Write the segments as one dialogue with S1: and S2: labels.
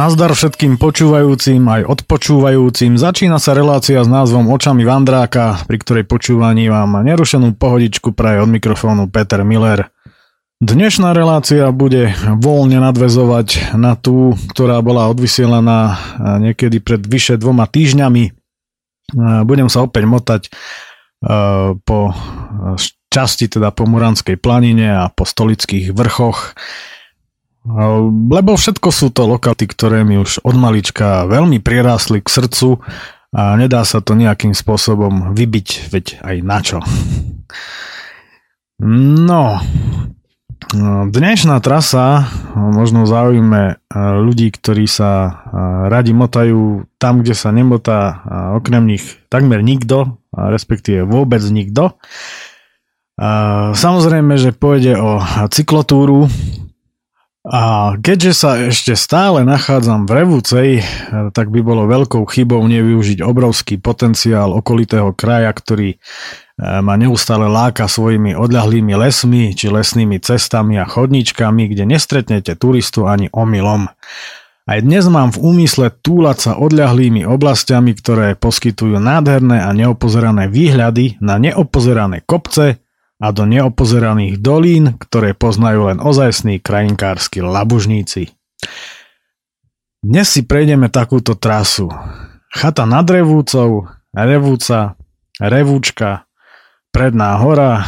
S1: Nazdar všetkým počúvajúcim aj odpočúvajúcim. Začína sa relácia s názvom Očami Vandráka, pri ktorej počúvaní vám nerušenú pohodičku praje od mikrofónu Peter Miller. Dnešná relácia bude voľne nadvezovať na tú, ktorá bola odvysielaná niekedy pred vyše dvoma týždňami. Budem sa opäť motať po časti, teda po Muranskej planine a po stolických vrchoch lebo všetko sú to lokality, ktoré mi už od malička veľmi prirásli k srdcu a nedá sa to nejakým spôsobom vybiť, veď aj na čo. No, dnešná trasa možno zaujíme ľudí, ktorí sa radi motajú tam, kde sa nemotá okrem nich takmer nikto, respektíve vôbec nikto. Samozrejme, že pôjde o cyklotúru, a keďže sa ešte stále nachádzam v Revúcej, tak by bolo veľkou chybou nevyužiť obrovský potenciál okolitého kraja, ktorý e, ma neustále láka svojimi odľahlými lesmi či lesnými cestami a chodníčkami, kde nestretnete turistu ani omylom. Aj dnes mám v úmysle túlať sa odľahlými oblastiami, ktoré poskytujú nádherné a neopozerané výhľady na neopozerané kopce, a do neopozeraných dolín, ktoré poznajú len ozajstní krajinkársky labužníci. Dnes si prejdeme takúto trasu. Chata nad Revúcou, Revúca, Revúčka, Predná hora,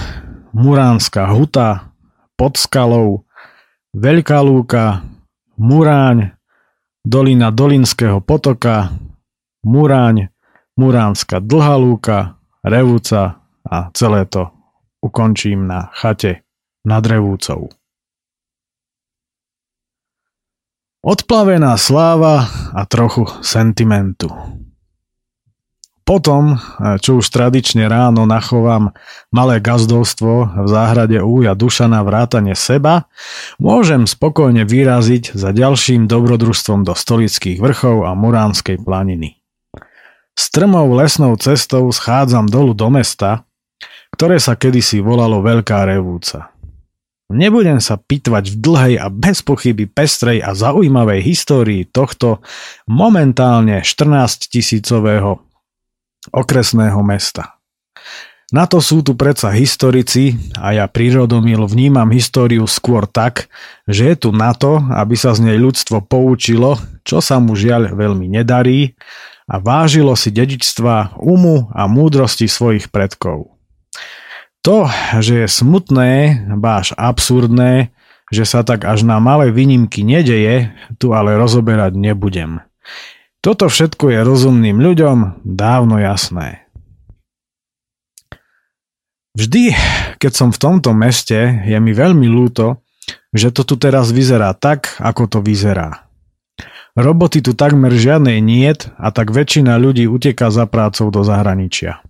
S1: Muránska huta, pod skalou, Veľká lúka, Muráň, Dolina Dolinského potoka, Muráň, Muránska dlhá lúka, Revúca a celé to ukončím na chate nad Revúcou. Odplavená sláva a trochu sentimentu. Potom, čo už tradične ráno nachovám malé gazdovstvo v záhrade Úja Dušana vrátane seba, môžem spokojne vyraziť za ďalším dobrodružstvom do stolických vrchov a Muránskej planiny. Strmou lesnou cestou schádzam dolu do mesta, ktoré sa kedysi volalo Veľká revúca. Nebudem sa pitvať v dlhej a bez pochyby pestrej a zaujímavej histórii tohto momentálne 14 tisícového okresného mesta. Na to sú tu predsa historici a ja prírodomil vnímam históriu skôr tak, že je tu na to, aby sa z nej ľudstvo poučilo, čo sa mu žiaľ veľmi nedarí a vážilo si dedičstva umu a múdrosti svojich predkov. To, že je smutné, báš absurdné, že sa tak až na malé výnimky nedeje, tu ale rozoberať nebudem. Toto všetko je rozumným ľuďom dávno jasné. Vždy, keď som v tomto meste, je mi veľmi ľúto, že to tu teraz vyzerá tak, ako to vyzerá. Roboty tu takmer žiadnej niet a tak väčšina ľudí uteká za prácou do zahraničia.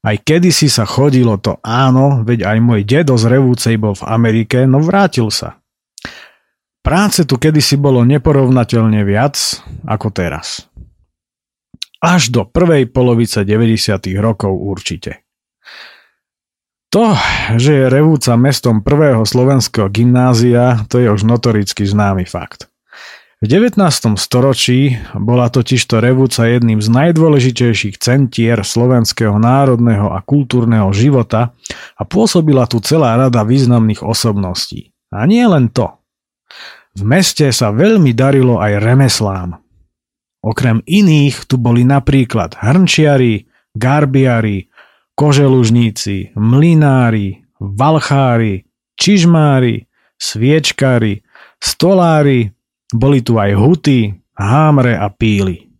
S1: Aj kedysi sa chodilo to áno, veď aj môj dedo z Revúcej bol v Amerike, no vrátil sa. Práce tu kedysi bolo neporovnateľne viac ako teraz. Až do prvej polovice 90. rokov určite. To, že je Revúca mestom prvého slovenského gymnázia, to je už notoricky známy fakt. V 19. storočí bola totižto Revúca jedným z najdôležitejších centier slovenského národného a kultúrneho života a pôsobila tu celá rada významných osobností. A nie len to. V meste sa veľmi darilo aj remeslám. Okrem iných tu boli napríklad hrnčiari, garbiari, koželužníci, mlinári, valchári, čižmári, sviečkári, stolári, boli tu aj huty, hámre a píly.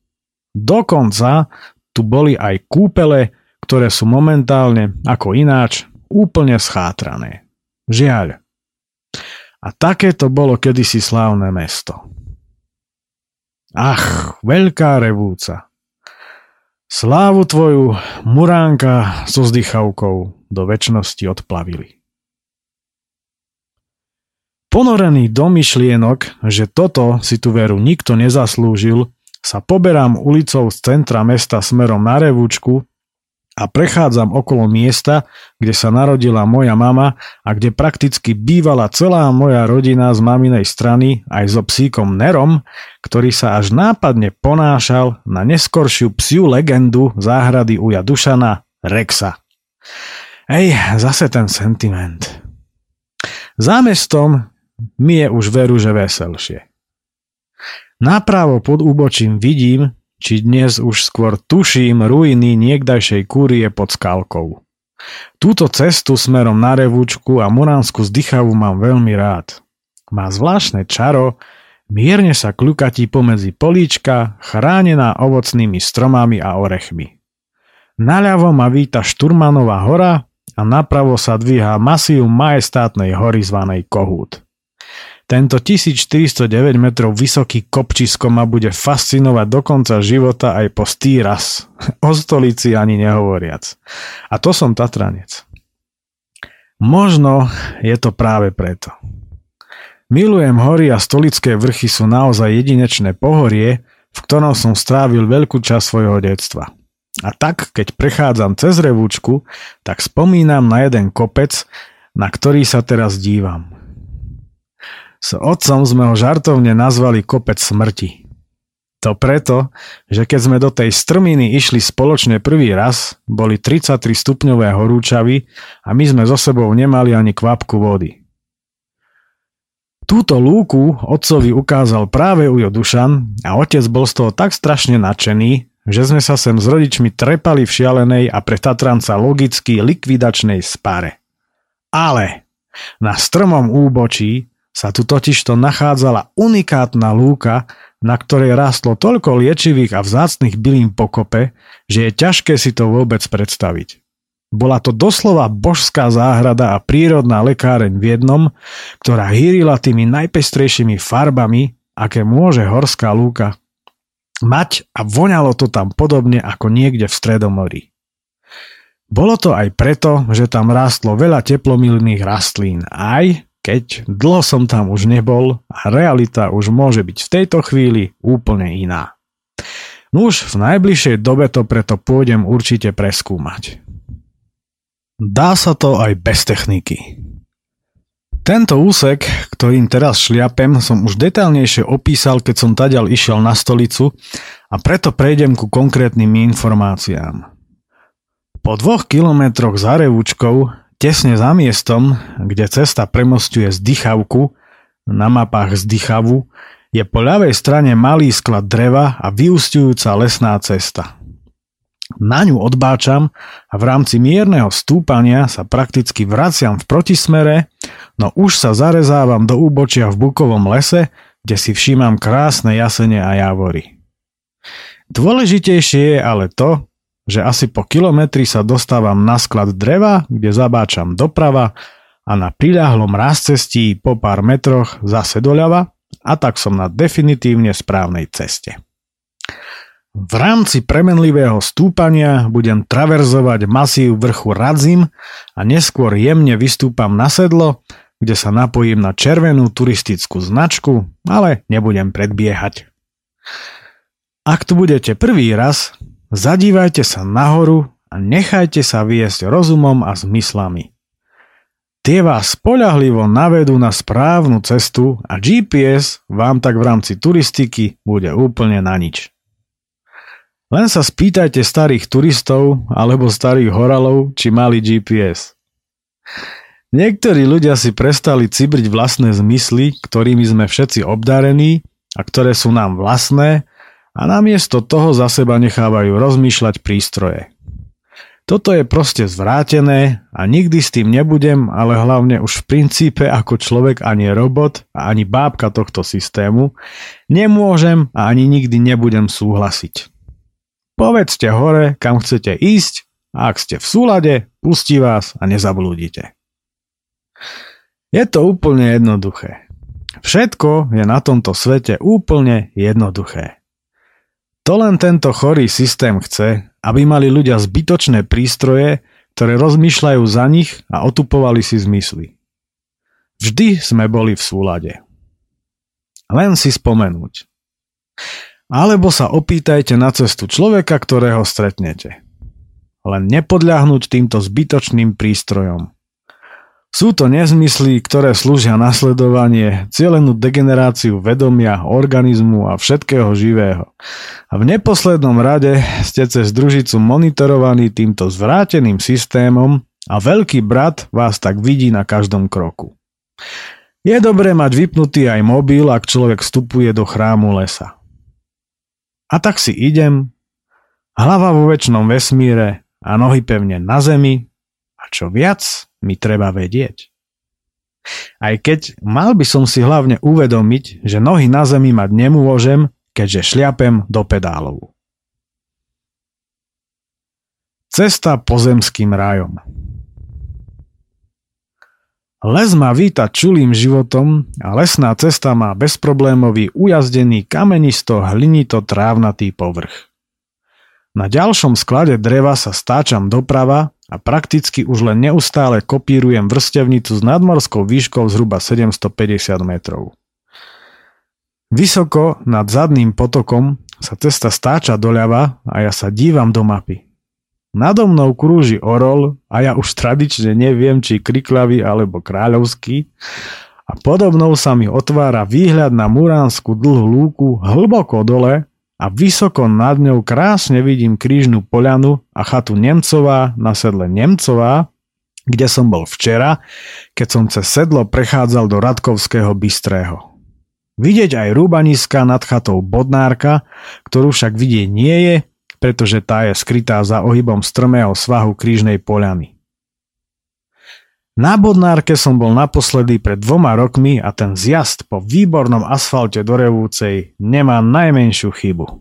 S1: Dokonca tu boli aj kúpele, ktoré sú momentálne, ako ináč, úplne schátrané. Žiaľ. A také to bolo kedysi slávne mesto. Ach, veľká revúca. Slávu tvoju, muránka so zdychavkou do väčšnosti odplavili. Ponorený do myšlienok, že toto si tu veru nikto nezaslúžil, sa poberám ulicou z centra mesta smerom na Revúčku a prechádzam okolo miesta, kde sa narodila moja mama a kde prakticky bývala celá moja rodina z maminej strany aj so psíkom Nerom, ktorý sa až nápadne ponášal na neskoršiu psiu legendu záhrady uja Dušana Rexa. Ej, zase ten sentiment. Zámestom mi je už veru, že veselšie. Napravo pod úbočím vidím, či dnes už skôr tuším ruiny niekdajšej kúrie pod skalkou. Túto cestu smerom na Revúčku a Muránsku zdychavu mám veľmi rád. Má zvláštne čaro, mierne sa kľukatí pomedzi políčka, chránená ovocnými stromami a orechmi. Naľavo ma víta Šturmanová hora a napravo sa dvíha masív majestátnej hory zvanej Kohút. Tento 1409 metrov vysoký kopčisko ma bude fascinovať do konca života aj po stýras. O stolici ani nehovoriac. A to som Tatranec. Možno je to práve preto. Milujem hory a stolické vrchy sú naozaj jedinečné pohorie, v ktorom som strávil veľkú časť svojho detstva. A tak, keď prechádzam cez revúčku, tak spomínam na jeden kopec, na ktorý sa teraz dívam. S otcom sme ho žartovne nazvali kopec smrti. To preto, že keď sme do tej strminy išli spoločne prvý raz, boli 33 stupňové horúčavy a my sme so sebou nemali ani kvapku vody. Túto lúku otcovi ukázal práve Ujo Dušan a otec bol z toho tak strašne nadšený, že sme sa sem s rodičmi trepali v šialenej a pre Tatranca logicky likvidačnej spare. Ale na strmom úbočí sa tu totižto nachádzala unikátna lúka, na ktorej rástlo toľko liečivých a vzácnych bylín pokope, že je ťažké si to vôbec predstaviť. Bola to doslova božská záhrada a prírodná lekáreň v jednom, ktorá hýrila tými najpestrejšími farbami, aké môže horská lúka mať a voňalo to tam podobne ako niekde v Stredomorí. Bolo to aj preto, že tam rástlo veľa teplomilných rastlín, aj keď dlho som tam už nebol a realita už môže byť v tejto chvíli úplne iná. Nuž, v najbližšej dobe to preto pôjdem určite preskúmať. Dá sa to aj bez techniky. Tento úsek, ktorým teraz šliapem, som už detailnejšie opísal, keď som tadiaľ išiel na stolicu a preto prejdem ku konkrétnym informáciám. Po dvoch kilometroch za Revúčkou Tesne za miestom, kde cesta premostuje z Dychavku, na mapách z Dychavu, je po ľavej strane malý sklad dreva a vyústiujúca lesná cesta. Na ňu odbáčam a v rámci mierneho stúpania sa prakticky vraciam v protismere, no už sa zarezávam do úbočia v bukovom lese, kde si všímam krásne jasene a javory. Dôležitejšie je ale to, že asi po kilometri sa dostávam na sklad dreva, kde zabáčam doprava a na priľahlom cestí po pár metroch zase doľava a tak som na definitívne správnej ceste. V rámci premenlivého stúpania budem traverzovať masív vrchu Radzim a neskôr jemne vystúpam na sedlo, kde sa napojím na červenú turistickú značku, ale nebudem predbiehať. Ak tu budete prvý raz, Zadívajte sa nahoru a nechajte sa viesť rozumom a zmyslami. Tie vás poľahlivo navedú na správnu cestu a GPS vám tak v rámci turistiky bude úplne na nič. Len sa spýtajte starých turistov alebo starých horalov, či mali GPS. Niektorí ľudia si prestali cibriť vlastné zmysly, ktorými sme všetci obdarení a ktoré sú nám vlastné a namiesto toho za seba nechávajú rozmýšľať prístroje. Toto je proste zvrátené a nikdy s tým nebudem, ale hlavne už v princípe ako človek ani robot a ani bábka tohto systému nemôžem a ani nikdy nebudem súhlasiť. Povedzte hore, kam chcete ísť a ak ste v súlade, pustí vás a nezablúdite. Je to úplne jednoduché. Všetko je na tomto svete úplne jednoduché. To len tento chorý systém chce, aby mali ľudia zbytočné prístroje, ktoré rozmýšľajú za nich a otupovali si zmysly. Vždy sme boli v súlade. Len si spomenúť. Alebo sa opýtajte na cestu človeka, ktorého stretnete. len nepodľahnúť týmto zbytočným prístrojom. Sú to nezmysly, ktoré slúžia nasledovanie, cielenú degeneráciu vedomia, organizmu a všetkého živého. A v neposlednom rade ste cez družicu monitorovaní týmto zvráteným systémom a veľký brat vás tak vidí na každom kroku. Je dobré mať vypnutý aj mobil, ak človek vstupuje do chrámu lesa. A tak si idem, hlava vo väčšnom vesmíre a nohy pevne na zemi a čo viac mi treba vedieť. Aj keď mal by som si hlavne uvedomiť, že nohy na zemi mať nemôžem, keďže šliapem do pedálov. Cesta pozemským rajom Les ma víta čulým životom a lesná cesta má bezproblémový ujazdený kamenisto hlinito trávnatý povrch. Na ďalšom sklade dreva sa stáčam doprava a prakticky už len neustále kopírujem vrstevnicu s nadmorskou výškou zhruba 750 metrov. Vysoko nad zadným potokom sa cesta stáča doľava a ja sa dívam do mapy. Nado mnou krúži orol a ja už tradične neviem, či kriklavý alebo kráľovský a podobnou sa mi otvára výhľad na muránsku dlhú lúku hlboko dole a vysoko nad ňou krásne vidím krížnú poľanu a chatu Nemcová na sedle Nemcová, kde som bol včera, keď som cez sedlo prechádzal do Radkovského bystrého. Vidieť aj rúbaniska nad chatou Bodnárka, ktorú však vidieť nie je, pretože tá je skrytá za ohybom strmého svahu krížnej poľany. Na Bodnárke som bol naposledy pred dvoma rokmi a ten zjazd po výbornom asfalte do Revúcej nemá najmenšiu chybu.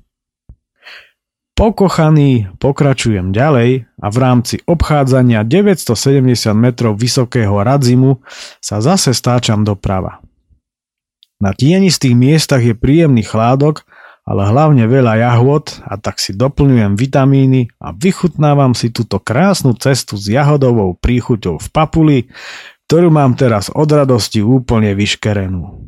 S1: Pokochaný pokračujem ďalej a v rámci obchádzania 970 metrov vysokého Radzimu sa zase stáčam doprava. Na tienistých miestach je príjemný chládok ale hlavne veľa jahôd a tak si doplňujem vitamíny a vychutnávam si túto krásnu cestu s jahodovou príchuťou v papuli, ktorú mám teraz od radosti úplne vyškerenú.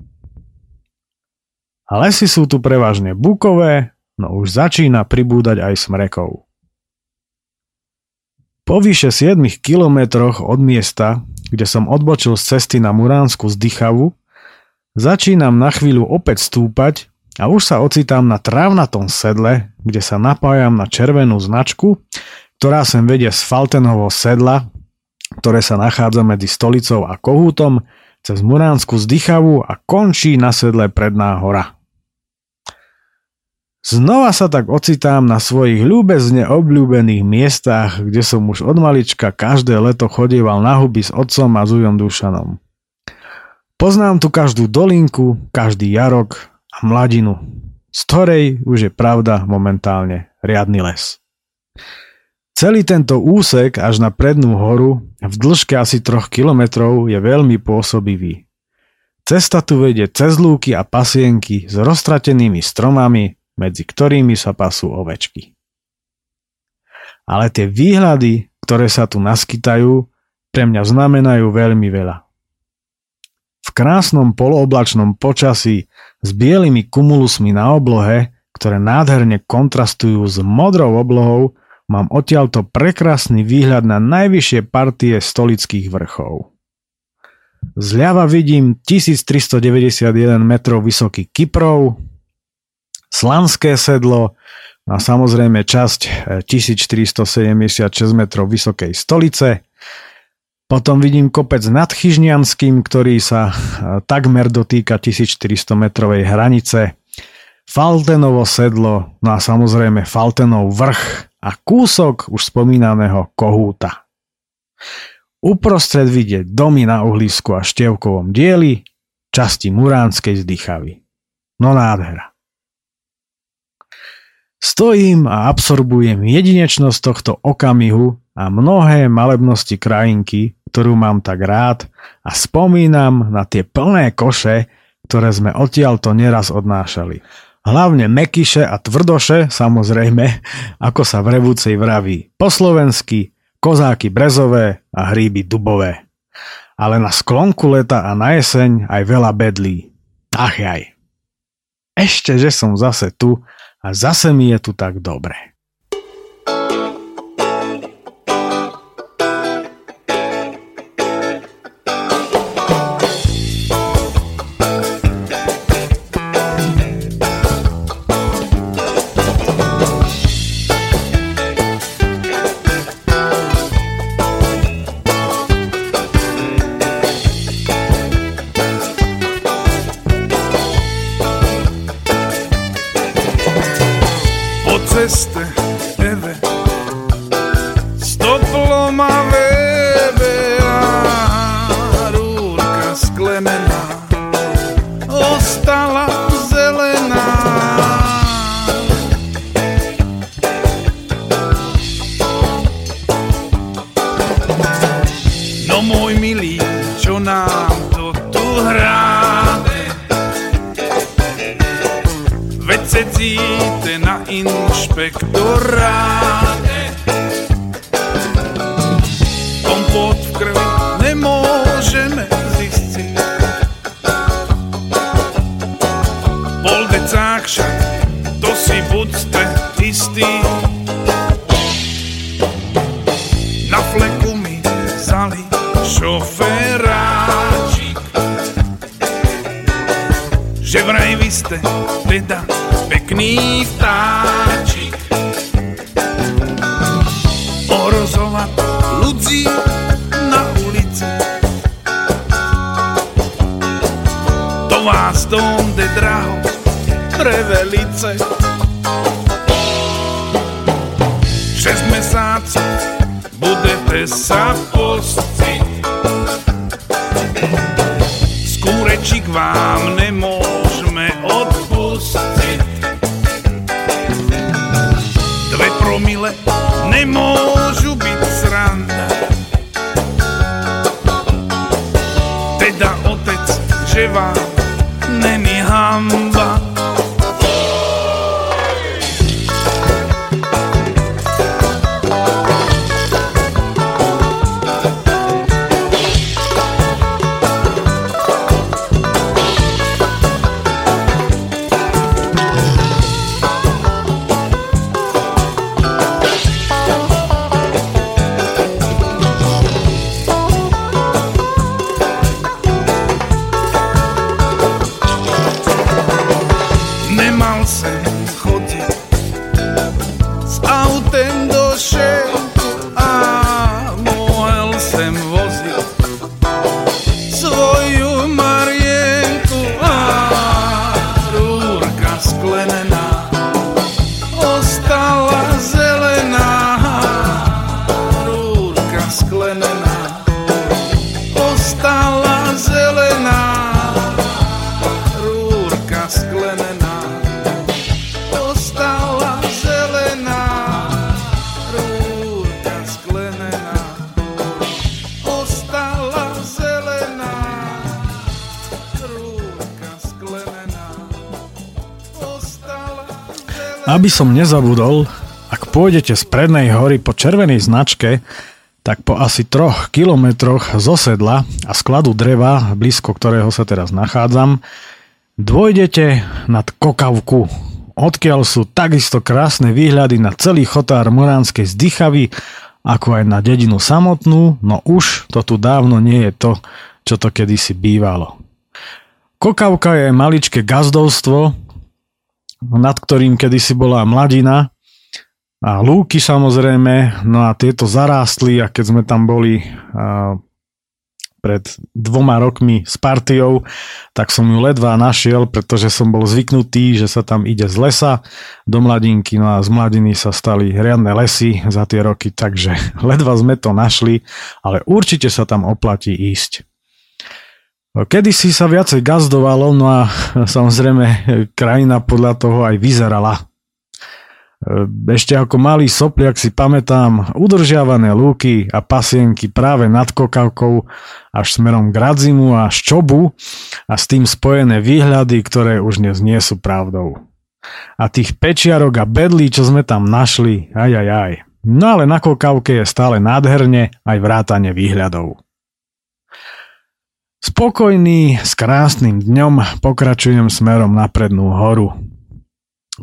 S1: A lesy sú tu prevažne bukové, no už začína pribúdať aj smrekov. Po vyše 7 kilometroch od miesta, kde som odbočil z cesty na Muránsku z Dychavu, začínam na chvíľu opäť stúpať a už sa ocitám na trávnatom sedle, kde sa napájam na červenú značku, ktorá sem vedie z Faltenovho sedla, ktoré sa nachádza medzi stolicou a kohútom, cez Muránsku zdychavu a končí na sedle Predná hora. Znova sa tak ocitám na svojich ľúbezne obľúbených miestach, kde som už od malička každé leto chodieval na huby s otcom a Zujom Dušanom. Poznám tu každú dolinku, každý jarok, a mladinu, z ktorej už je pravda momentálne riadny les. Celý tento úsek až na prednú horu v dĺžke asi 3 kilometrov je veľmi pôsobivý. Cesta tu vedie cez lúky a pasienky s roztratenými stromami, medzi ktorými sa pasú ovečky. Ale tie výhľady, ktoré sa tu naskytajú, pre mňa znamenajú veľmi veľa. V krásnom polooblačnom počasí s bielými kumulusmi na oblohe, ktoré nádherne kontrastujú s modrou oblohou, mám odtiaľto prekrásny výhľad na najvyššie partie stolických vrchov. Zľava vidím 1391 metrov vysoký Kyprov, Slanské sedlo a samozrejme časť 1476 metrov vysokej stolice, potom vidím kopec nad Chyžnianským, ktorý sa e, takmer dotýka 1400 metrovej hranice. Faltenovo sedlo, no a samozrejme Faltenov vrch a kúsok už spomínaného Kohúta. Uprostred vidieť domy na uhlisku a števkovom dieli, časti Muránskej zdychavy. No nádhera. Stojím a absorbujem jedinečnosť tohto okamihu a mnohé malebnosti krajinky, ktorú mám tak rád a spomínam na tie plné koše, ktoré sme odtiaľto neraz odnášali. Hlavne mekyše a tvrdoše, samozrejme, ako sa v Revúcej vraví po slovensky, kozáky brezové a hríby dubové. Ale na sklonku leta a na jeseň aj veľa bedlí. Ach jaj. Ešte, že som zase tu a zase mi je tu tak dobre. Ghana. Som nezabudol, ak pôjdete z prednej hory po červenej značke, tak po asi troch kilometroch zo sedla a skladu dreva, blízko ktorého sa teraz nachádzam, dôjdete nad Kokavku, odkiaľ sú takisto krásne výhľady na celý chotár Moránskej zdychavy, ako aj na dedinu samotnú, no už to tu dávno nie je to, čo to kedysi bývalo. Kokavka je maličké gazdovstvo, nad ktorým kedysi bola mladina a lúky samozrejme, no a tieto zarástli a keď sme tam boli pred dvoma rokmi s partiou, tak som ju ledva našiel, pretože som bol zvyknutý, že sa tam ide z lesa do mladinky, no a z mladiny sa stali riadne lesy za tie roky, takže ledva sme to našli, ale určite sa tam oplatí ísť. Kedy si sa viacej gazdovalo, no a samozrejme krajina podľa toho aj vyzerala. Ešte ako malý sopliak si pamätám udržiavané lúky a pasienky práve nad Kokavkou až smerom k Radzimu a Ščobu a s tým spojené výhľady, ktoré už dnes nie sú pravdou. A tých pečiarok a bedlí, čo sme tam našli, aj aj aj. No ale na Kokavke je stále nádherne aj vrátanie výhľadov. Spokojný, s krásnym dňom pokračujem smerom na prednú horu.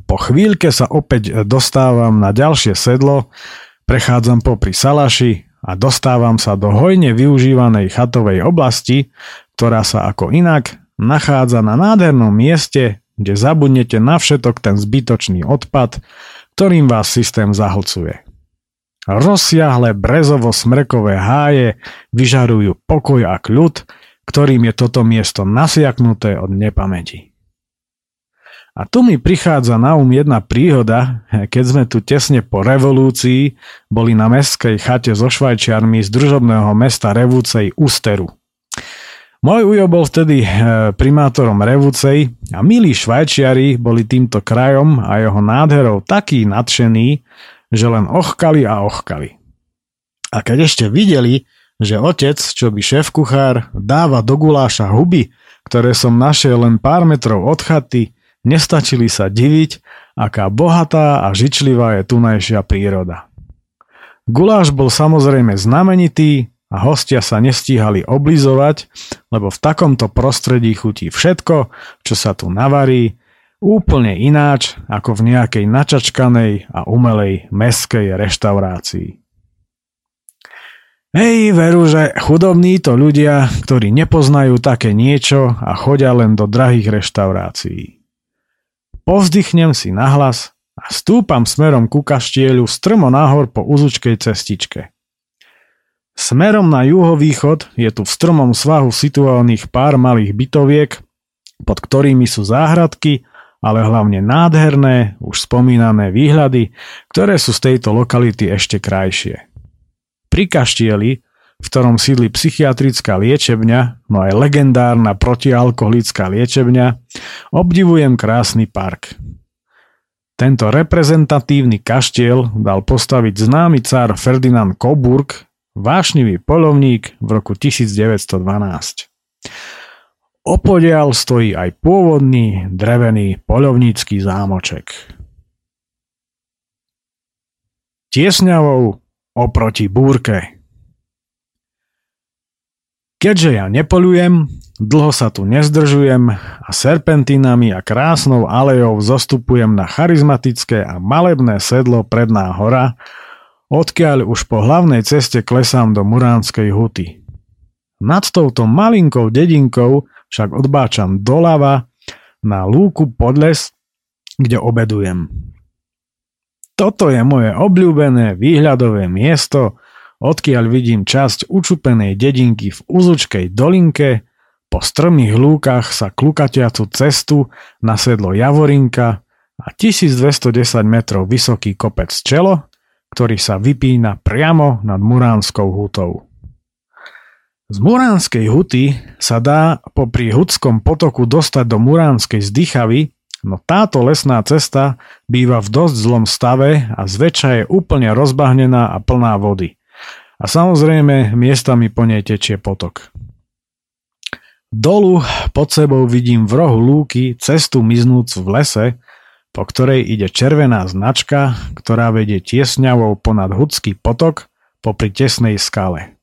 S1: Po chvíľke sa opäť dostávam na ďalšie sedlo, prechádzam popri Salaši a dostávam sa do hojne využívanej chatovej oblasti, ktorá sa ako inak nachádza na nádhernom mieste, kde zabudnete na všetok ten zbytočný odpad, ktorým vás systém zahlcuje. Rozsiahle brezovo-smrekové háje vyžarujú pokoj a kľud, ktorým je toto miesto nasiaknuté od nepamäti. A tu mi prichádza na um jedna príhoda, keď sme tu tesne po revolúcii boli na mestskej chate so švajčiarmi z družobného mesta Revúcej Ústeru. Môj ujo bol vtedy e, primátorom Revúcej a milí švajčiari boli týmto krajom a jeho nádherou takí nadšení, že len ochkali a ochkali. A keď ešte videli, že otec, čo by šéf kuchár, dáva do guláša huby, ktoré som našiel len pár metrov od chaty, nestačili sa diviť, aká bohatá a žičlivá je tunajšia príroda. Guláš bol samozrejme znamenitý a hostia sa nestíhali oblizovať, lebo v takomto prostredí chutí všetko, čo sa tu navarí, úplne ináč ako v nejakej načačkanej a umelej meskej reštaurácii. Hej, veru, že chudobní to ľudia, ktorí nepoznajú také niečo a chodia len do drahých reštaurácií. Povzdychnem si nahlas a stúpam smerom ku kaštieľu strmo nahor po uzučkej cestičke. Smerom na juhovýchod je tu v strmom svahu situovaných pár malých bytoviek, pod ktorými sú záhradky, ale hlavne nádherné, už spomínané výhľady, ktoré sú z tejto lokality ešte krajšie. Pri kaštieli, v ktorom sídli psychiatrická liečebňa, no aj legendárna protialkoholická liečebňa, obdivujem krásny park. Tento reprezentatívny kaštiel dal postaviť známy cár Ferdinand Coburg, vášnivý polovník v roku 1912. Opodial stojí aj pôvodný drevený poľovnícky zámoček. Tiesňavou oproti búrke. Keďže ja nepolujem, dlho sa tu nezdržujem a serpentinami a krásnou alejou zostupujem na charizmatické a malebné sedlo Predná hora, odkiaľ už po hlavnej ceste klesám do Muránskej huty. Nad touto malinkou dedinkou však odbáčam doľava na lúku podles, kde obedujem. Toto je moje obľúbené výhľadové miesto, odkiaľ vidím časť učupenej dedinky v Uzučkej dolinke, po strmých lúkach sa klukatiacu cestu na sedlo Javorinka a 1210 metrov vysoký kopec Čelo, ktorý sa vypína priamo nad Muránskou hutou. Z Muránskej huty sa dá popri Hudskom potoku dostať do Muránskej zdychavy, No táto lesná cesta býva v dosť zlom stave a zväčša je úplne rozbahnená a plná vody. A samozrejme miestami po nej tečie potok. Dolu pod sebou vidím v rohu lúky cestu miznúc v lese, po ktorej ide červená značka, ktorá vedie tiesňavou ponad Hudský potok popri tesnej skale.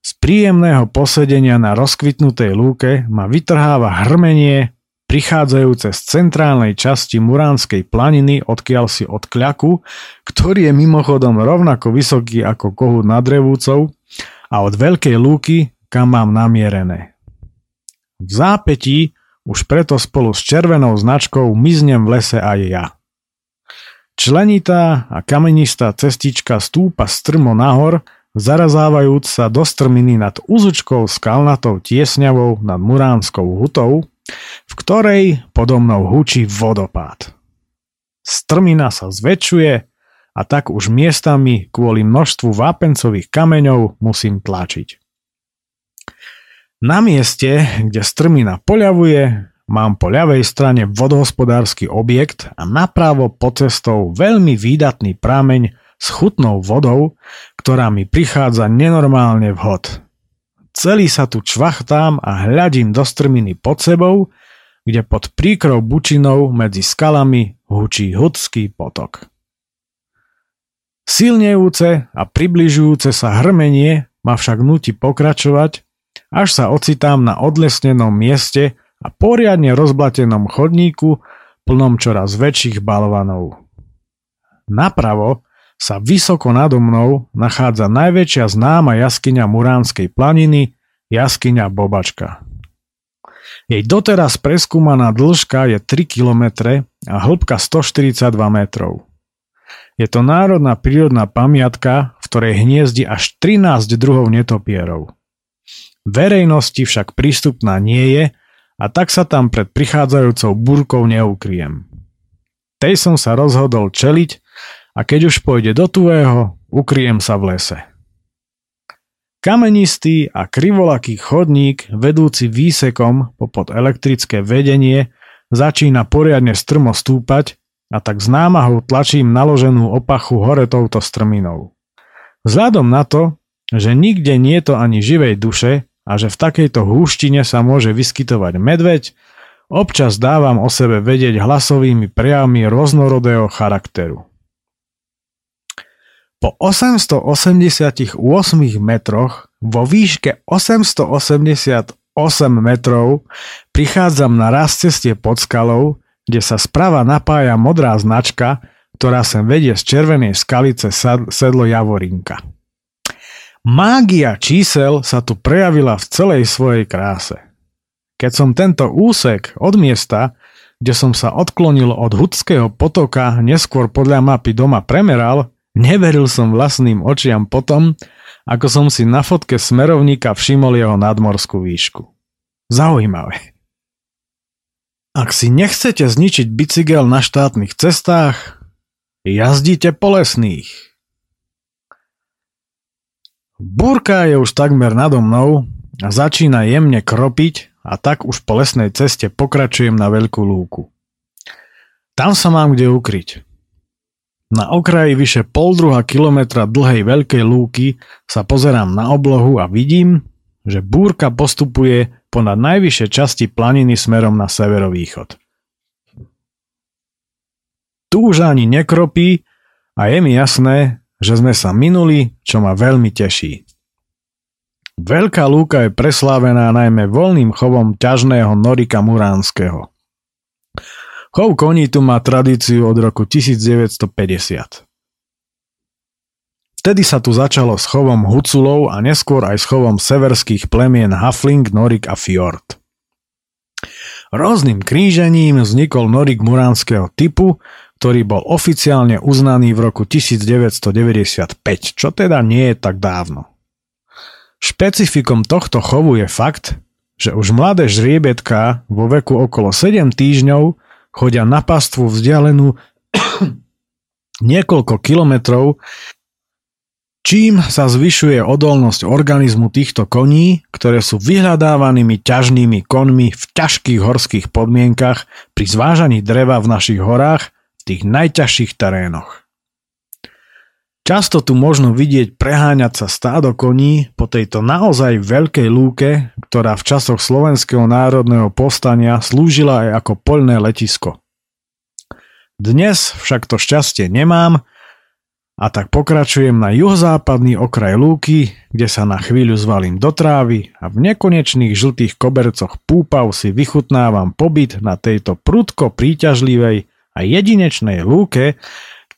S1: Z príjemného posedenia na rozkvitnutej lúke ma vytrháva hrmenie prichádzajúce z centrálnej časti Muránskej planiny, odkiaľ si od kľaku, ktorý je mimochodom rovnako vysoký ako kohút nad Revúcov a od veľkej lúky, kam mám namierené. V zápetí už preto spolu s červenou značkou miznem v lese aj ja. Členitá a kamenistá cestička stúpa strmo nahor, zarazávajúc sa do strminy nad úzučkou skalnatou tiesňavou nad Muránskou hutou, v ktorej podo mnou hučí vodopád. Strmina sa zväčšuje a tak už miestami kvôli množstvu vápencových kameňov musím tlačiť. Na mieste, kde strmina poľavuje, mám po ľavej strane vodohospodársky objekt a napravo pod cestou veľmi výdatný prámeň s chutnou vodou, ktorá mi prichádza nenormálne vhod. Celý sa tu čvachtám a hľadím do strminy pod sebou kde pod príkrou bučinou medzi skalami hučí hudský potok. Silnejúce a približujúce sa hrmenie ma však nutí pokračovať, až sa ocitám na odlesnenom mieste a poriadne rozblatenom chodníku plnom čoraz väčších balvanov. Napravo sa vysoko nado mnou nachádza najväčšia známa jaskyňa Muránskej planiny, jaskyňa Bobačka. Jej doteraz preskúmaná dĺžka je 3 km a hĺbka 142 metrov. Je to národná prírodná pamiatka, v ktorej hniezdi až 13 druhov netopierov. Verejnosti však prístupná nie je a tak sa tam pred prichádzajúcou búrkou neukryjem. Tej som sa rozhodol čeliť a keď už pôjde do tuého, ukryjem sa v lese. Kamenistý a krivolaký chodník, vedúci výsekom popod elektrické vedenie, začína poriadne strmo stúpať a tak s námahou tlačím naloženú opachu hore touto strminou. Vzhľadom na to, že nikde nie je to ani živej duše a že v takejto húštine sa môže vyskytovať medveď, Občas dávam o sebe vedieť hlasovými prejavmi rôznorodého charakteru. Po 888 metroch vo výške 888 metrov prichádzam na raz ceste pod skalou, kde sa sprava napája modrá značka, ktorá sem vedie z červenej skalice sedlo Javorinka. Mágia čísel sa tu prejavila v celej svojej kráse. Keď som tento úsek od miesta, kde som sa odklonil od Hudského potoka neskôr podľa mapy doma premeral, neveril som vlastným očiam potom, ako som si na fotke smerovníka všimol jeho nadmorskú výšku. Zaujímavé. Ak si nechcete zničiť bicykel na štátnych cestách, jazdíte po lesných. Búrka je už takmer nado mnou a začína jemne kropiť a tak už po lesnej ceste pokračujem na veľkú lúku. Tam sa mám kde ukryť. Na okraji vyše pol kilometra dlhej veľkej lúky sa pozerám na oblohu a vidím, že búrka postupuje ponad najvyššie časti planiny smerom na severovýchod. Tu už ani nekropí a je mi jasné, že sme sa minuli, čo ma veľmi teší. Veľká lúka je preslávená najmä voľným chovom ťažného norika muránskeho. Chov koní tu má tradíciu od roku 1950. Vtedy sa tu začalo s chovom huculov a neskôr aj s chovom severských plemien Hafling, Norik a Fjord. Rôznym krížením vznikol Norik muránskeho typu, ktorý bol oficiálne uznaný v roku 1995, čo teda nie je tak dávno. Špecifikom tohto chovu je fakt, že už mladé žriebetka vo veku okolo 7 týždňov chodia na pastvu vzdialenú niekoľko kilometrov, čím sa zvyšuje odolnosť organizmu týchto koní, ktoré sú vyhľadávanými ťažnými konmi v ťažkých horských podmienkach pri zvážaní dreva v našich horách v tých najťažších terénoch. Často tu možno vidieť preháňať sa stádo koní po tejto naozaj veľkej lúke, ktorá v časoch Slovenského národného povstania slúžila aj ako poľné letisko. Dnes však to šťastie nemám a tak pokračujem na juhozápadný okraj lúky, kde sa na chvíľu zvalím do trávy a v nekonečných žltých kobercoch púpav si vychutnávam pobyt na tejto prudko príťažlivej a jedinečnej lúke,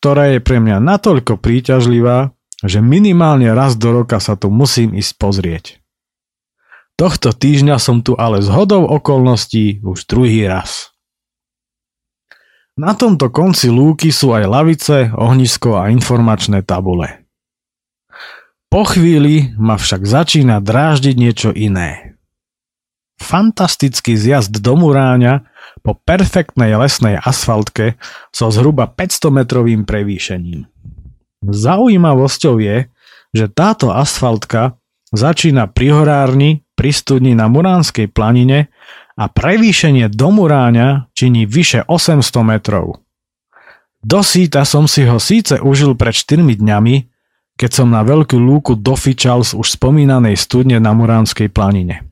S1: ktorá je pre mňa natoľko príťažlivá, že minimálne raz do roka sa tu musím ísť pozrieť. Tohto týždňa som tu ale z hodou okolností už druhý raz. Na tomto konci lúky sú aj lavice, ohnisko a informačné tabule. Po chvíli ma však začína dráždiť niečo iné. Fantastický zjazd do Muráňa po perfektnej lesnej asfaltke so zhruba 500 metrovým prevýšením. Zaujímavosťou je, že táto asfaltka začína pri horárni pri studni na Muránskej planine a prevýšenie do Muráňa činí vyše 800 metrov. Dosýta som si ho síce užil pred 4 dňami, keď som na veľkú lúku dofičal z už spomínanej studne na Muránskej planine.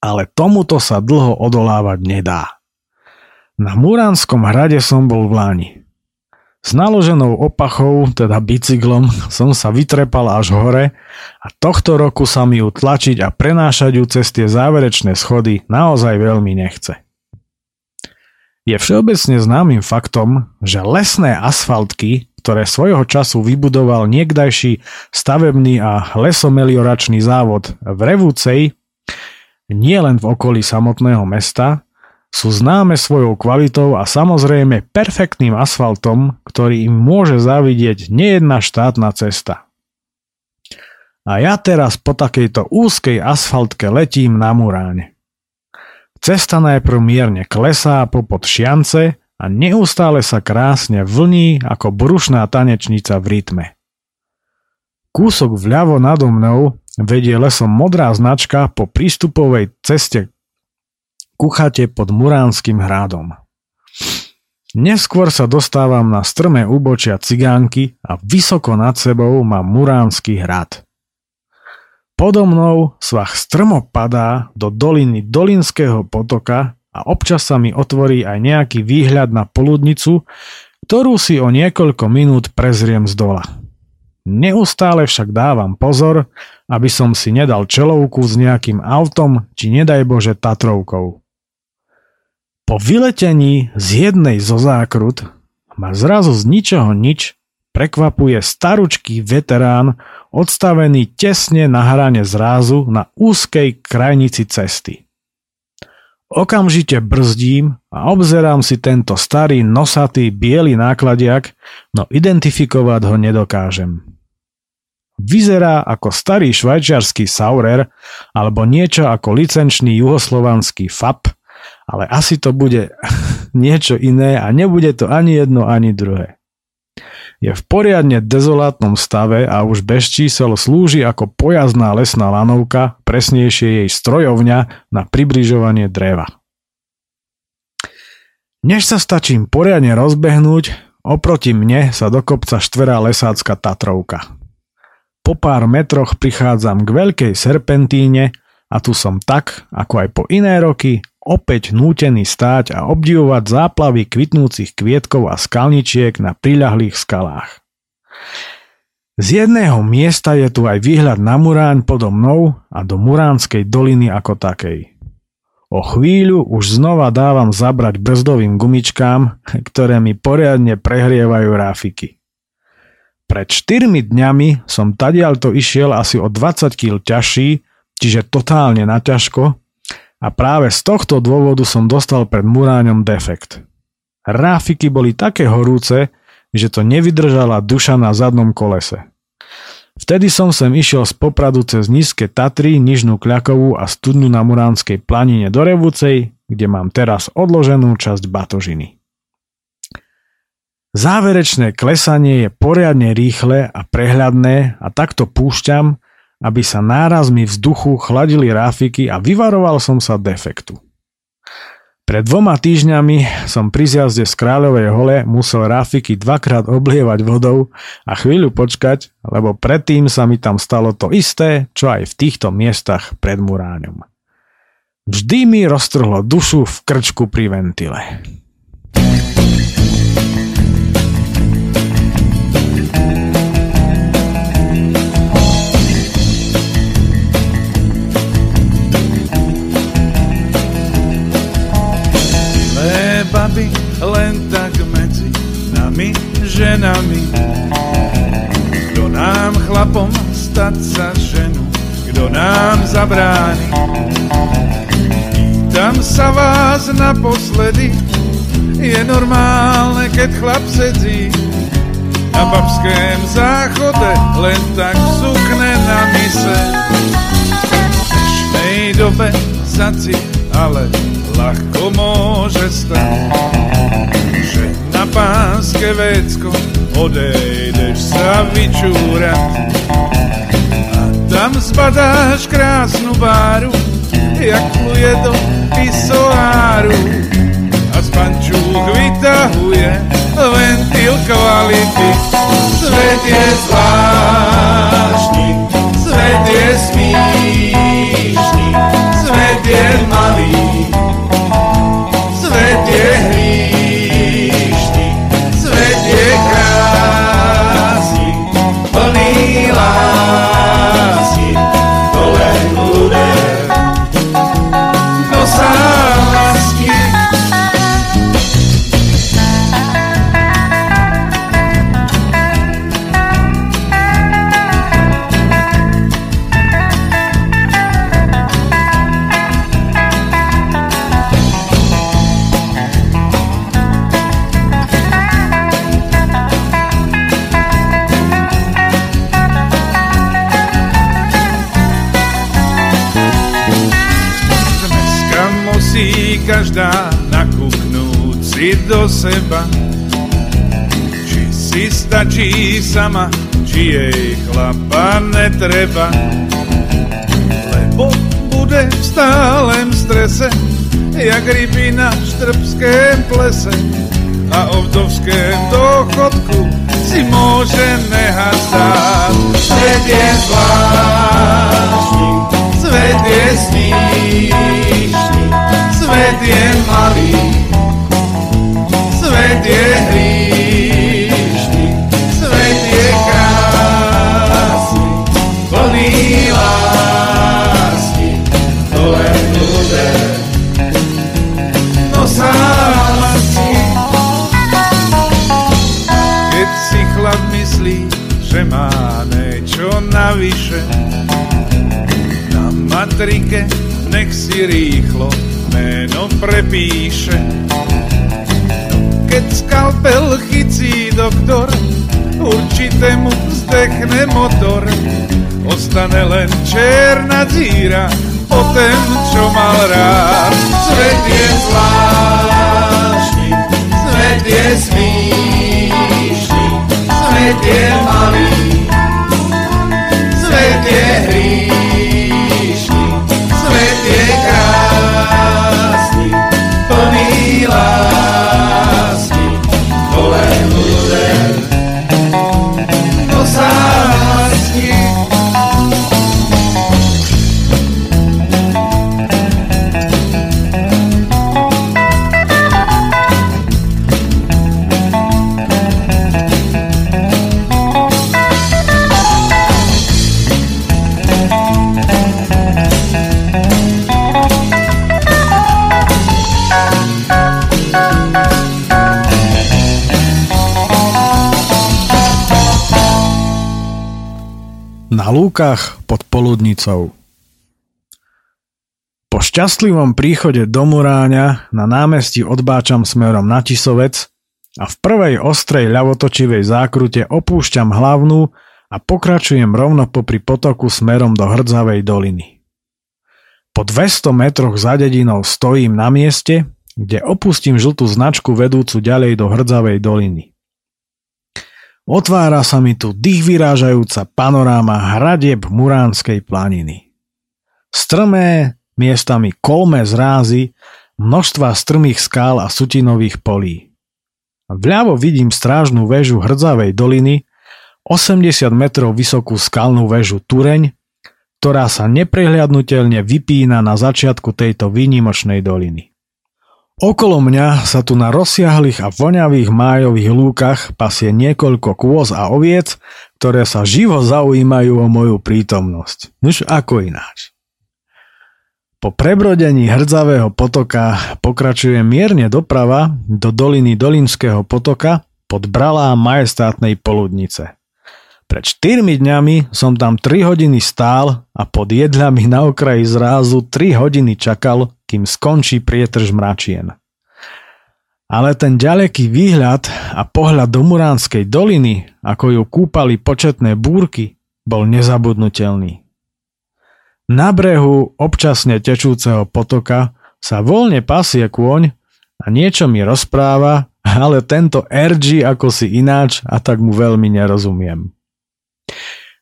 S1: Ale tomuto sa dlho odolávať nedá. Na Muránskom hrade som bol v Láni. S naloženou opachou, teda bicyklom, som sa vytrepal až hore a tohto roku sa mi ju tlačiť a prenášať ju cez tie záverečné schody naozaj veľmi nechce. Je všeobecne známym faktom, že lesné asfaltky, ktoré svojho času vybudoval niekdajší stavebný a lesomelioračný závod v Revúcej, nie len v okolí samotného mesta, sú známe svojou kvalitou a samozrejme perfektným asfaltom, ktorý im môže zavidieť nejedna štátna cesta. A ja teraz po takejto úzkej asfaltke letím na Muráne. Cesta najprv mierne klesá popod šiance a neustále sa krásne vlní ako brušná tanečnica v rytme. Kúsok vľavo nado mnou vedie lesom modrá značka po prístupovej ceste kuchate pod Muránskym hradom. Neskôr sa dostávam na strmé úbočia cigánky a vysoko nad sebou má Muránsky hrad. Podo mnou svah strmo padá do doliny Dolinského potoka a občas sa mi otvorí aj nejaký výhľad na poludnicu, ktorú si o niekoľko minút prezriem z dola. Neustále však dávam pozor, aby som si nedal čelovku s nejakým autom či nedaj Bože Tatrovkou. Po vyletení z jednej zo zákrut ma zrazu z ničoho nič prekvapuje staručký veterán odstavený tesne na hrane zrázu na úzkej krajnici cesty. Okamžite brzdím a obzerám si tento starý nosatý biely nákladiak, no identifikovať ho nedokážem. Vyzerá ako starý švajčiarsky Saurer alebo niečo ako licenčný juhoslovanský FAP, ale asi to bude niečo iné a nebude to ani jedno, ani druhé. Je v poriadne dezolátnom stave a už bez čísel slúži ako pojazdná lesná lanovka, presnejšie jej strojovňa na približovanie dreva. Než sa stačím poriadne rozbehnúť, oproti mne sa do kopca štverá lesácka Tatrovka. Po pár metroch prichádzam k veľkej serpentíne a tu som tak, ako aj po iné roky, opäť nútený stáť a obdivovať záplavy kvitnúcich kvietkov a skalničiek na priľahlých skalách. Z jedného miesta je tu aj výhľad na Muráň podo mnou a do Muránskej doliny ako takej. O chvíľu už znova dávam zabrať brzdovým gumičkám, ktoré mi poriadne prehrievajú ráfiky. Pred 4 dňami som tadiaľto išiel asi o 20 kg ťažší, čiže totálne naťažko a práve z tohto dôvodu som dostal pred muráňom defekt. Ráfiky boli také horúce, že to nevydržala duša na zadnom kolese. Vtedy som sem išiel z Popradu cez nízke Tatry, Nižnú Kľakovú a studňu na Muránskej planine do Revúcej, kde mám teraz odloženú časť batožiny. Záverečné klesanie je poriadne rýchle a prehľadné a takto púšťam, aby sa nárazmi vzduchu chladili ráfiky a vyvaroval som sa defektu. Pred dvoma týždňami som pri zjazde z Kráľovej hole musel ráfiky dvakrát oblievať vodou a chvíľu počkať, lebo predtým sa mi tam stalo to isté, čo aj v týchto miestach pred Muráňom. Vždy mi roztrhlo dušu v krčku pri ventile.
S2: Nami ženami. Kto nám chlapom stať sa ženu, kto nám zabráni. Pýtam sa vás naposledy, je normálne, keď chlap sedí na babském záchode, len tak sukne na mise. V dnešnej dobe zaci, ale ľahko môže stať, že na pánske vecko odejdeš sa vyčúrať. A tam zbadáš krásnu báru, jak pluje do pisoáru. A z pančúk vytahuje ventil kvality. Svet je zvláštny, svet je smíšný, svet je malý, do seba. Či si stačí sama, či jej chlapa netreba. Lebo bude v stálem strese, jak ryby na štrbském plese. A o vdovském dochodku si môže nehať stáť. Svet je zvláštny, svet je smíšný, svet je malý, navyše, na matrike nech si rýchlo meno prepíše. Keď skalpel chycí doktor, určite mu vzdechne motor. Ostane len černá díra po ten, čo mal rád. Svet je zvláštny, svet je smíšný, svet je malý,
S1: lúkach pod poludnicou Po šťastlivom príchode do Muráňa na námestí odbáčam smerom na Tisovec a v prvej ostrej ľavotočivej zákrute opúšťam hlavnú a pokračujem rovno popri potoku smerom do Hrdzavej doliny. Po 200 metroch za dedinou stojím na mieste, kde opustím žltú značku vedúcu ďalej do Hrdzavej doliny. Otvára sa mi tu dých vyrážajúca panoráma hradieb Muránskej planiny. Strmé, miestami kolme zrázy, množstva strmých skál a sutinových polí. Vľavo vidím strážnu väžu Hrdzavej doliny, 80 metrov vysokú skalnú väžu Tureň, ktorá sa neprehliadnutelne vypína na začiatku tejto výnimočnej doliny. Okolo mňa sa tu na rozsiahlých a voňavých májových lúkach pasie niekoľko kôz a oviec, ktoré sa živo zaujímajú o moju prítomnosť. Nuž ako ináč. Po prebrodení hrdzavého potoka pokračujem mierne doprava do doliny Dolinského potoka pod bralá majestátnej poludnice. Pred 4 dňami som tam 3 hodiny stál a pod jedľami na okraji zrázu 3 hodiny čakal, kým skončí prietrž mračien. Ale ten ďaleký výhľad a pohľad do Muránskej doliny, ako ju kúpali početné búrky, bol nezabudnutelný. Na brehu občasne tečúceho potoka sa voľne pasie kôň a niečo mi rozpráva, ale tento RG ako si ináč a tak mu veľmi nerozumiem.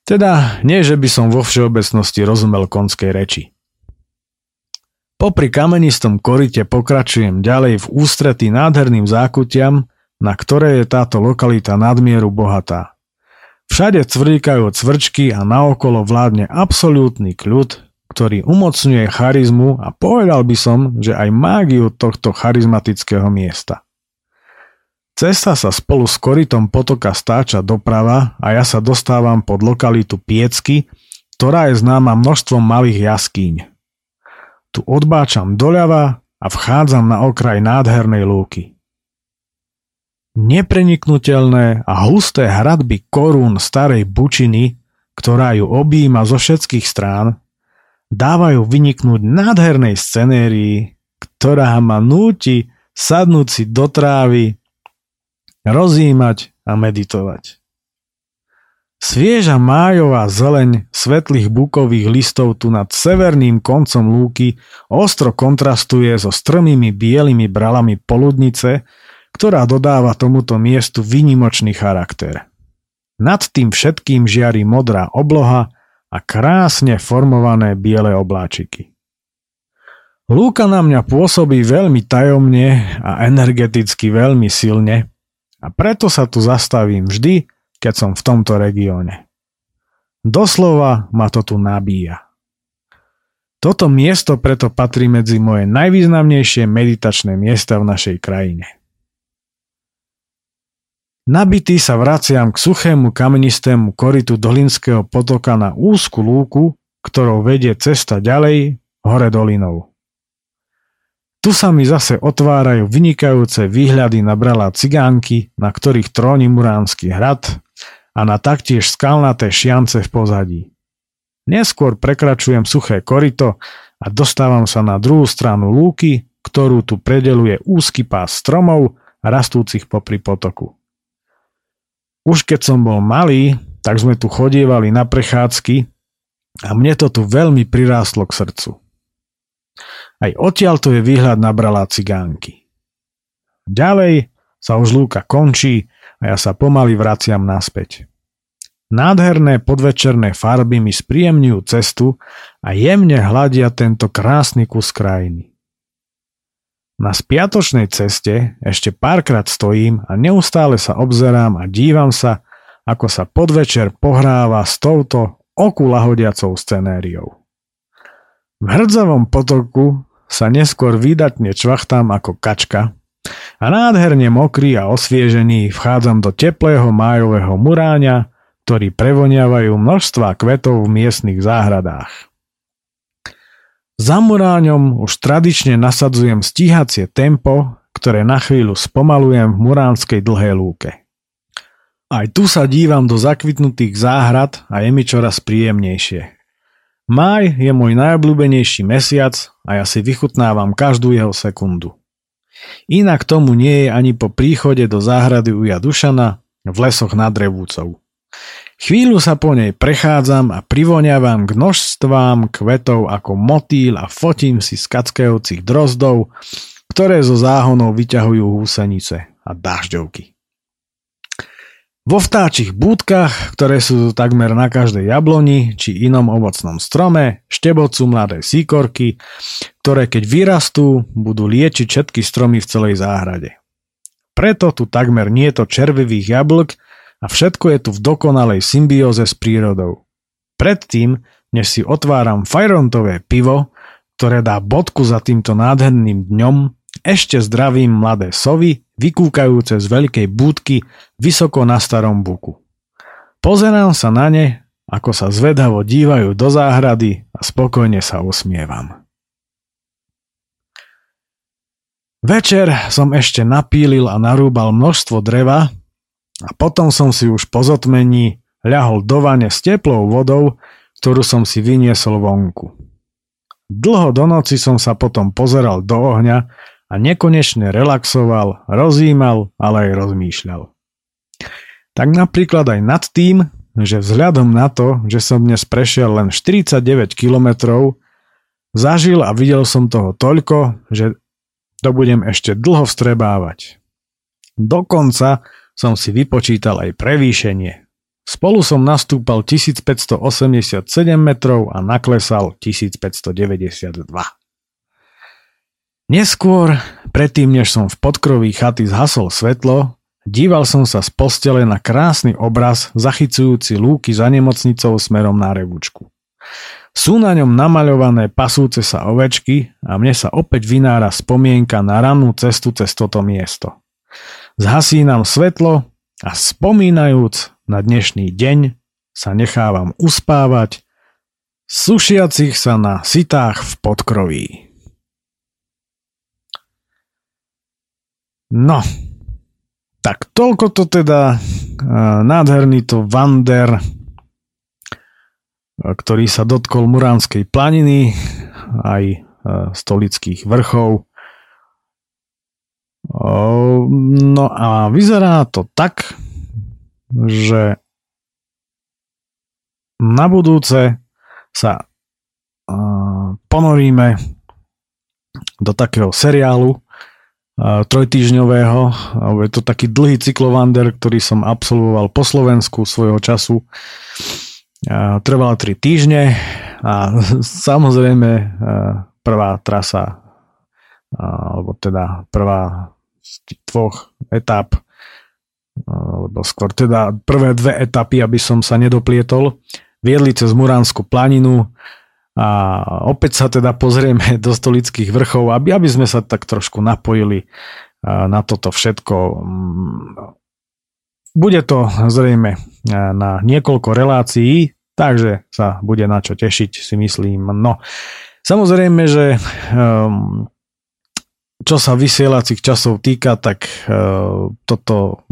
S1: Teda nie, že by som vo všeobecnosti rozumel konskej reči. Popri kamenistom korite pokračujem ďalej v ústretí nádherným zákutiam, na ktoré je táto lokalita nadmieru bohatá. Všade cvrlikajú cvrčky a naokolo vládne absolútny kľud, ktorý umocňuje charizmu a povedal by som, že aj mágiu tohto charizmatického miesta. Cesta sa spolu s koritom potoka stáča doprava a ja sa dostávam pod lokalitu Piecky, ktorá je známa množstvom malých jaskýň. Tu odbáčam doľava a vchádzam na okraj nádhernej lúky. Nepreniknutelné a husté hradby korún starej bučiny, ktorá ju objíma zo všetkých strán, dávajú vyniknúť nádhernej scenérii, ktorá ma núti sadnúť si do trávy, rozímať a meditovať. Svieža májová zeleň svetlých bukových listov tu nad severným koncom lúky ostro kontrastuje so strmými bielými bralami poludnice, ktorá dodáva tomuto miestu výnimočný charakter. Nad tým všetkým žiari modrá obloha a krásne formované biele obláčiky. Lúka na mňa pôsobí veľmi tajomne a energeticky veľmi silne a preto sa tu zastavím vždy, keď som v tomto regióne. Doslova ma to tu nabíja. Toto miesto preto patrí medzi moje najvýznamnejšie meditačné miesta v našej krajine. Nabitý sa vraciam k suchému kamenistému koritu Dolinského potoka na úzku lúku, ktorou vedie cesta ďalej hore dolinou. Tu sa mi zase otvárajú vynikajúce výhľady na bralá cigánky, na ktorých tróni Muránsky hrad a na taktiež skalnaté šiance v pozadí. Neskôr prekračujem suché korito a dostávam sa na druhú stranu lúky, ktorú tu predeluje úzky pás stromov rastúcich popri potoku. Už keď som bol malý, tak sme tu chodievali na prechádzky a mne to tu veľmi prirástlo k srdcu. Aj odtiaľ to je výhľad na bralá cigánky. Ďalej sa už lúka končí a ja sa pomaly vraciam naspäť. Nádherné podvečerné farby mi spríjemňujú cestu a jemne hľadia tento krásny kus krajiny. Na spiatočnej ceste ešte párkrát stojím a neustále sa obzerám a dívam sa, ako sa podvečer pohráva s touto oku lahodiacou scenériou. V hrdzavom potoku sa neskôr vydatne čvachtám ako kačka a nádherne mokrý a osviežený vchádzam do teplého májového muráňa, ktorí prevoniavajú množstva kvetov v miestnych záhradách. Za muráňom už tradične nasadzujem stíhacie tempo, ktoré na chvíľu spomalujem v muránskej dlhej lúke. Aj tu sa dívam do zakvitnutých záhrad a je mi čoraz príjemnejšie. Maj je môj najobľúbenejší mesiac a ja si vychutnávam každú jeho sekundu. Inak tomu nie je ani po príchode do záhrady Uja Dušana v lesoch nad Revúcov. Chvíľu sa po nej prechádzam a privoniavam k množstvám kvetov ako motýl a fotím si skackajúcich drozdov, ktoré zo záhonov vyťahujú húsenice a dažďovky. Vo vtáčich búdkach, ktoré sú takmer na každej jabloni či inom ovocnom strome, štebocú mladé síkorky, ktoré keď vyrastú, budú liečiť všetky stromy v celej záhrade. Preto tu takmer nie je to červivých jablk, a všetko je tu v dokonalej symbióze s prírodou. Predtým, než si otváram fajrontové pivo, ktoré dá bodku za týmto nádherným dňom, ešte zdravím mladé sovy, vykúkajúce z veľkej búdky vysoko na starom buku. Pozerám sa na ne, ako sa zvedavo dívajú do záhrady a spokojne sa usmievam. Večer som ešte napílil a narúbal množstvo dreva, a potom som si už po zotmení ľahol do vane s teplou vodou, ktorú som si vyniesol vonku. Dlho do noci som sa potom pozeral do ohňa a nekonečne relaxoval, rozímal, ale aj rozmýšľal. Tak napríklad aj nad tým, že vzhľadom na to, že som dnes prešiel len 49 kilometrov, zažil a videl som toho toľko, že to budem ešte dlho vstrebávať. Dokonca som si vypočítal aj prevýšenie. Spolu som nastúpal 1587 metrov a naklesal 1592. Neskôr, predtým než som v podkroví chaty zhasol svetlo, díval som sa z postele na krásny obraz zachycujúci lúky za nemocnicou smerom na revučku. Sú na ňom namaľované pasúce sa ovečky a mne sa opäť vynára spomienka na rannú cestu cez toto miesto. Zhasínam svetlo a spomínajúc na dnešný deň sa nechávam uspávať, sušiacich sa na sitách v podkroví. No, tak toľko to teda nádherný to Vander, ktorý sa dotkol Muránskej planiny, aj stolických vrchov. No a vyzerá to tak, že na budúce sa ponoríme do takého seriálu trojtýžňového, je to taký dlhý cyklovander, ktorý som absolvoval po Slovensku svojho času. Trval 3 týždne. A samozrejme prvá trasa alebo teda prvá dvoch etap, alebo skôr teda prvé dve etapy, aby som sa nedoplietol, viedli cez Muránsku planinu
S3: A opäť sa teda pozrieme do stolických vrchov, aby, aby sme sa tak trošku napojili na toto všetko. Bude to zrejme na niekoľko relácií, takže sa bude na čo tešiť, si myslím. No, samozrejme, že um, čo sa vysielacích časov týka, tak uh, toto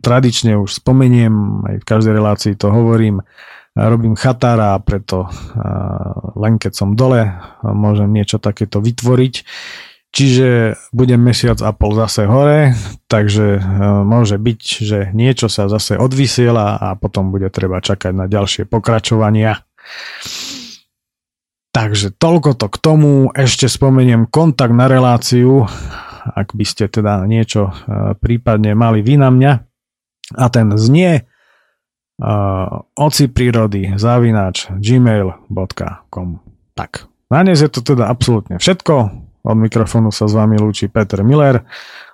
S3: tradične už spomeniem, aj v každej relácii to hovorím, robím chatára a preto len keď som dole, môžem niečo takéto vytvoriť. Čiže budem mesiac a pol zase hore, takže môže byť, že niečo sa zase odvysiela a potom bude treba čakať na ďalšie pokračovania. Takže toľko to k tomu. Ešte spomeniem kontakt na reláciu, ak by ste teda niečo prípadne mali vy na mňa. A ten znie uh, oci prírody zavináč gmail.com Tak, na dnes je to teda absolútne všetko. Od mikrofónu sa s vami lúči Peter Miller,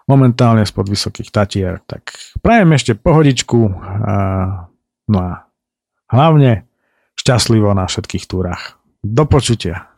S3: momentálne spod Vysokých Tatier. Tak prajem ešte pohodičku uh, no a hlavne šťastlivo na všetkých túrach. Do počutia.